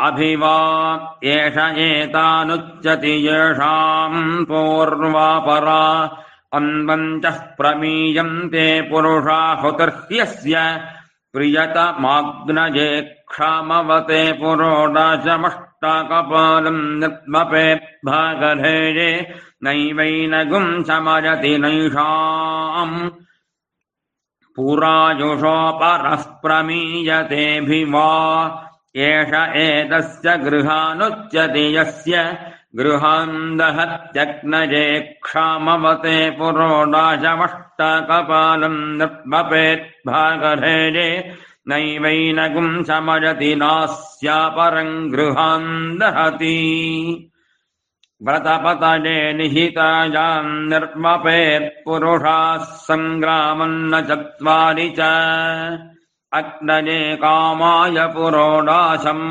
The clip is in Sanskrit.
अभिवा एष एतानुच्यति येषाम् पूर्वापरा। अन्वन्तः प्रमीयन्ते पुरुषाहुतिर्ह्यस्य प्रियतमाग्नजे क्षामवते पुरोडाशमष्टाकपालम् निर्मपे भागधेये नैवैनगुम् समजति नैषाम्। पुरायुषोपरः प्रमीयतेऽभिवा एष एतस्य गृहानुच्यति यस्य गृहान्दहत्यग्नजे क्षामवते पुरोडाशमष्टकपालम् निर्मपेद्भागधेये नैवैनगुम् समजति नास्यापरम् गृहान्दहति व्रतपतये निहितायाम् निर्मपेत्पुरुषाः सङ्ग्रामम् न चत्वारि च अग्नये कामाय पुरोडाशम्